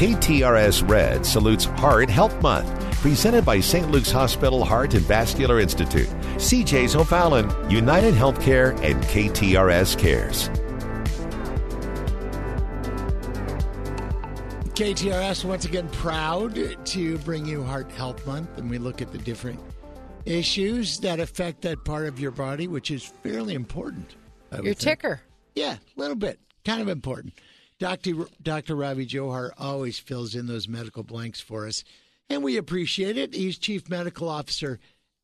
KTRS Red salutes Heart Health Month, presented by St. Luke's Hospital Heart and Vascular Institute, CJ's O'Fallon, United Healthcare, and KTRS Cares. KTRS once again proud to bring you Heart Health Month, and we look at the different issues that affect that part of your body, which is fairly important. Your think. ticker. Yeah, a little bit. Kind of important. Dr. Dr. Ravi Johar always fills in those medical blanks for us, and we appreciate it. He's Chief Medical Officer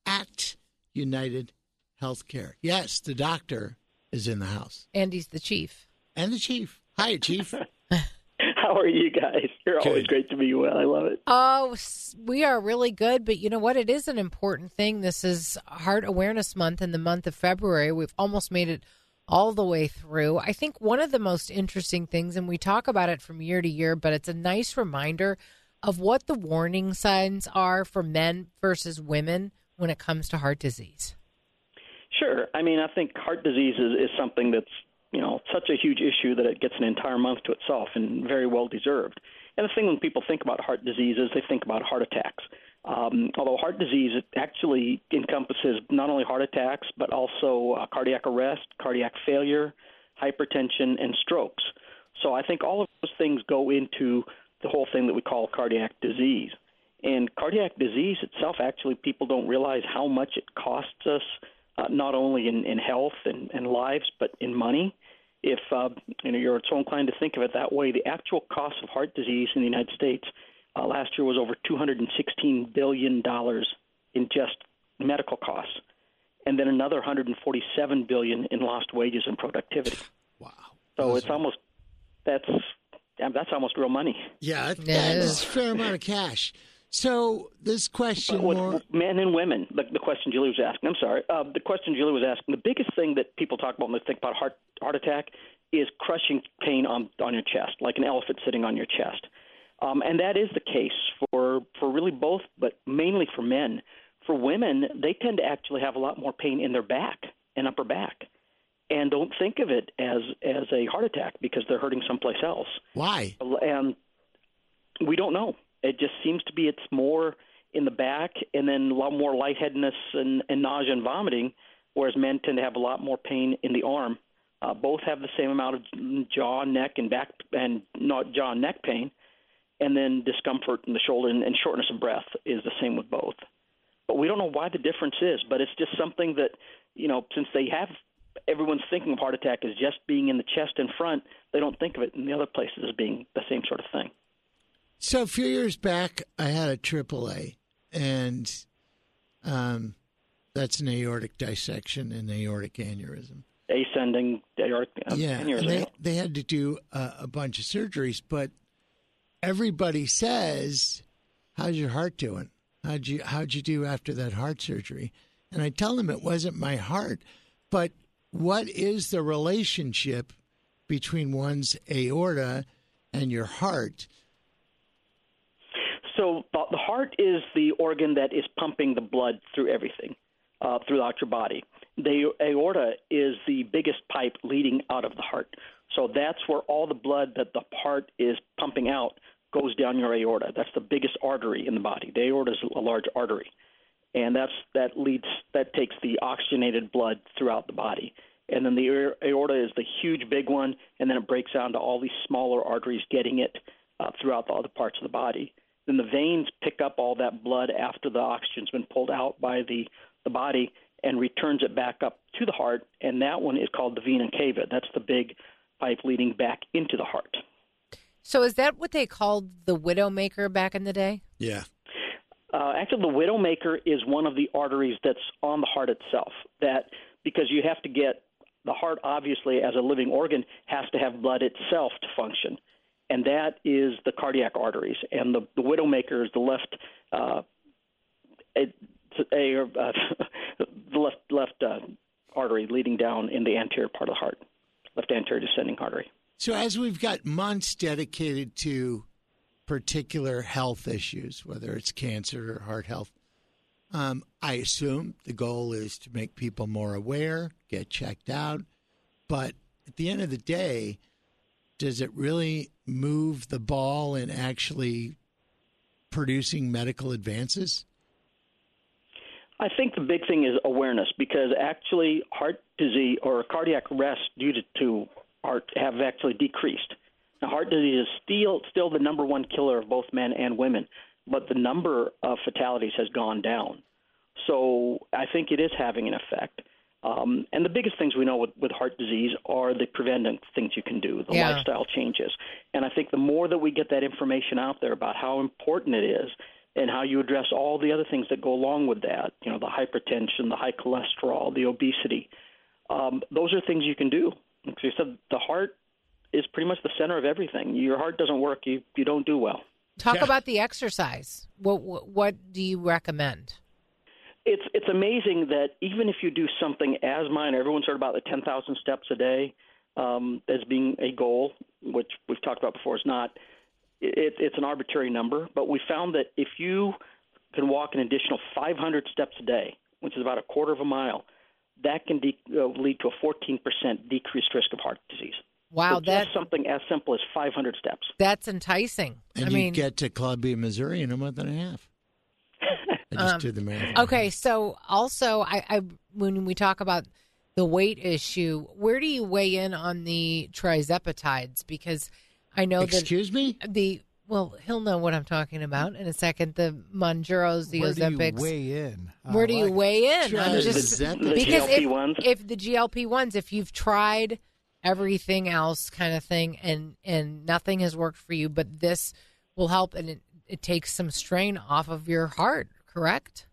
at United Healthcare. Yes, the doctor is in the house. And he's the chief. And the chief. Hi, Chief. How are you guys? You're always great to be well. I love it. Oh, we are really good, but you know what? It is an important thing. This is Heart Awareness Month in the month of February. We've almost made it all the way through. I think one of the most interesting things, and we talk about it from year to year, but it's a nice reminder of what the warning signs are for men versus women when it comes to heart disease. Sure. I mean, I think heart disease is, is something that's you know such a huge issue that it gets an entire month to itself, and very well deserved. And the thing when people think about heart disease is they think about heart attacks. Um, although heart disease actually encompasses not only heart attacks but also uh, cardiac arrest, cardiac failure, hypertension, and strokes. So I think all of those things go into the whole thing that we call cardiac disease. And cardiac disease itself, actually, people don't realize how much it costs us, uh, not only in, in health and, and lives, but in money. If uh, you know you're so inclined to think of it that way, the actual cost of heart disease in the United States uh, last year was over 216 billion dollars in just medical costs, and then another 147 billion in lost wages and productivity. wow. So it's almost that's yeah, that's almost real money. Yeah, that, that is is. a fair amount of cash. So this question What- more men and women. The, the question Julie was asking. I'm sorry. Uh, the question Julie was asking. The biggest thing that people talk about when they think about heart heart attack is crushing pain on on your chest, like an elephant sitting on your chest. Um, and that is the case for for really both, but mainly for men. For women, they tend to actually have a lot more pain in their back and upper back, and don't think of it as as a heart attack because they're hurting someplace else why? and we don't know. It just seems to be it's more in the back, and then a lot more lightheadedness and, and nausea and vomiting, whereas men tend to have a lot more pain in the arm. Uh, both have the same amount of jaw, neck, and back, and not jaw and neck pain, and then discomfort in the shoulder and, and shortness of breath is the same with both. But we don't know why the difference is. But it's just something that you know, since they have everyone's thinking of heart attack as just being in the chest and front, they don't think of it in the other places as being the same sort of thing. So a few years back, I had a AAA, and um, that's an aortic dissection and aortic aneurysm. Ascending aortic uh, yeah, aneurysm. they they had to do a, a bunch of surgeries, but everybody says, "How's your heart doing? How'd you how'd you do after that heart surgery?" And I tell them it wasn't my heart, but what is the relationship between one's aorta and your heart? So the the heart is the organ that is pumping the blood through everything, uh, throughout your body. The aorta is the biggest pipe leading out of the heart. So that's where all the blood that the heart is pumping out goes down your aorta. That's the biggest artery in the body. The aorta is a large artery, and that's that leads that takes the oxygenated blood throughout the body. And then the aorta is the huge big one, and then it breaks down to all these smaller arteries getting it uh, throughout the other parts of the body. Then the veins pick up all that blood after the oxygen's been pulled out by the, the body and returns it back up to the heart, and that one is called the vena cava. That's the big pipe leading back into the heart. So is that what they called the widowmaker back in the day? Yeah. Uh, actually, the widowmaker is one of the arteries that's on the heart itself. That because you have to get the heart, obviously, as a living organ, has to have blood itself to function, and that is the cardiac arteries. And the, the widowmaker is the left, uh, a, a, uh, the left left uh, artery leading down in the anterior part of the heart, left anterior descending artery. So as we've got months dedicated to particular health issues, whether it's cancer or heart health, um, I assume the goal is to make people more aware, get checked out. But at the end of the day, does it really move the ball in actually producing medical advances? I think the big thing is awareness because actually heart disease or cardiac arrest due to, to heart have actually decreased. Now, heart disease is still still the number one killer of both men and women, but the number of fatalities has gone down. So I think it is having an effect. Um, and the biggest things we know with, with heart disease are the preventive things you can do, the Yeah. lifestyle changes. And I think the more that we get that information out there about how important it is and how you address all the other things that go along with that, you know, the hypertension, the high cholesterol, the obesity, um, those are things you can do. Like you said, the heart is pretty much the center of everything. Your heart doesn't work, you, you don't do well. Talk Yeah. about the exercise. What, what what do you recommend? it's it's amazing that even if you do something as minor, everyone's heard about the 10,000 steps a day um, as being a goal, which we've talked about before. Is not it, it's an arbitrary number, but we found that if you can walk an additional 500 steps a day, which is about a quarter of a mile, that can de- uh, lead to a 14% decreased risk of heart disease. Wow, So that just something as simple as 500 steps. that's enticing. And I you mean, get to Columbia, Missouri in a month and a half. I just Um, did the math. okay. So also, I, I when we talk about the weight issue, where do you weigh in on the tirzepatides? Because I know that Excuse me? the well, he'll know what I'm talking about in a second. The Mounjaros, the Where do you weigh in? I Where do you weigh in? I'm just the The because if, GLP-1s? if the GLP ones, if you've tried everything else, kind of thing, and and nothing has worked for you, but this will help, and it, it takes some strain off of your heart. Correct?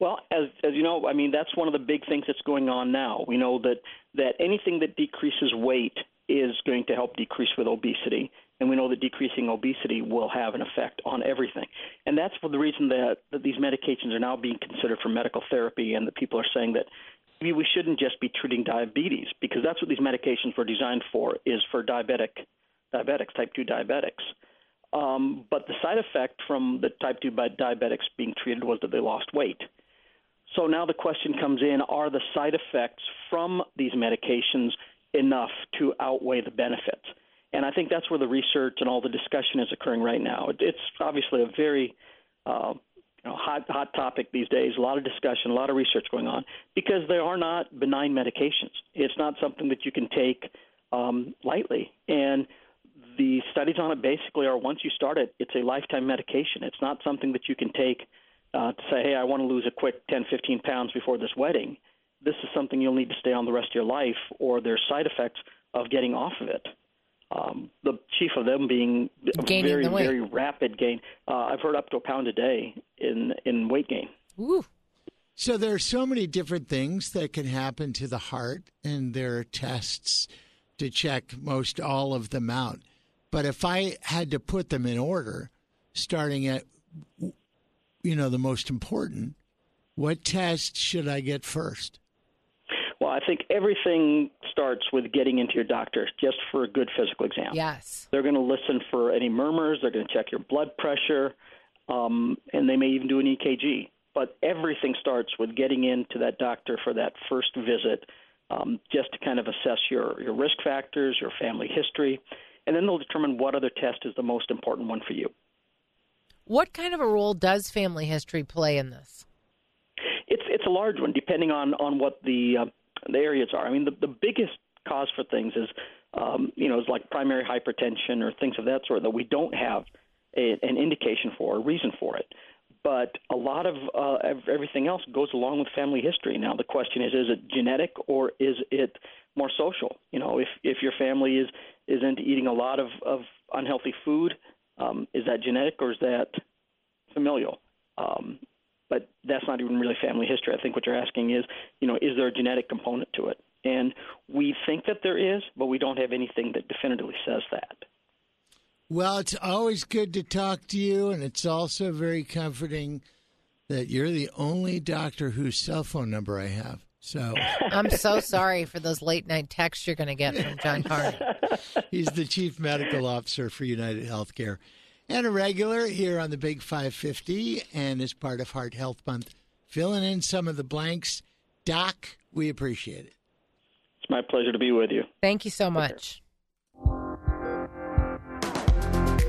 Well, as as you know, I mean that's one of the big things that's going on now. We know that that anything that decreases weight is going to help decrease with obesity, and we know that decreasing obesity will have an effect on everything. And that's for the reason that, that these medications are now being considered for medical therapy, and that people are saying that maybe we shouldn't just be treating diabetes because that's what these medications were designed for is for diabetic diabetics, type two diabetics. Um, but the side effect from the type 2 diabetics being treated was that they lost weight. So now the question comes in are the side effects from these medications enough to outweigh the benefits? And I think that's where the research and all the discussion is occurring right now. It, it's obviously a very uh, you know, hot hot topic these days. A lot of discussion, a lot of research going on because they are not benign medications. It's not something that you can take um, lightly. And the studies on it basically are once you start it, it's a lifetime medication. It's not something that you can take uh, to say, hey, I want to lose a quick 10, 15 pounds before this wedding. This is something you'll need to stay on the rest of your life, or there's side effects of getting off of it. Um, the chief of them being a Gaining very, the very rapid gain. Uh, I've heard up to a pound a day in in weight gain. Ooh. So there are so many different things that can happen to the heart, and there are tests to check most all of them out. But if I had to put them in order, starting at you know the most important, what test should I get first? Think everything starts with getting into your doctor just for a good physical exam. Yes. They're going to listen for any murmurs. They're going to check your blood pressure, um, and they may even do an EKG. But everything starts with getting into that doctor for that first visit, um, just to kind of assess your your risk factors, your family history, and then they'll determine what other test is the most important one for you. What kind of a role does family history play in this? It's it's a large one, depending on on what the uh, the areas are. I mean, the the biggest cause for things is um, you know is like primary hypertension or things of that sort that we don't have a, an indication for, a reason for it. But a lot of uh, everything else goes along with family history. Now the question is: is it genetic or is it more social? You know, if if your family is is into eating a lot of of unhealthy food, um, is that genetic or is that familial? Um, but that's not even really family history. I think what you're asking is, you know, is there a genetic component to it? And we think that there is, but we don't have anything that definitively says that. Well, it's always good to talk to you, and it's also very comforting that you're the only doctor whose cell phone number I have. So I'm so sorry for those late night texts you're going to get from John Carney. he's the chief medical officer for United Healthcare and a regular here on the Big 550 and is part of Heart Health Month, filling in some of the blanks. Doc, we appreciate it. It's my pleasure to be with you. Thank you so much.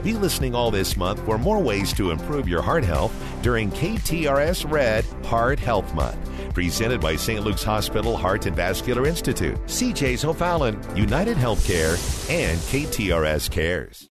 Be listening all this month for more ways to improve your heart health during KTRS Red Heart Health Month. Presented by St. Luke's Hospital Heart and Vascular Institute, CJ's O'Fallon, United Healthcare, and KTRS Cares.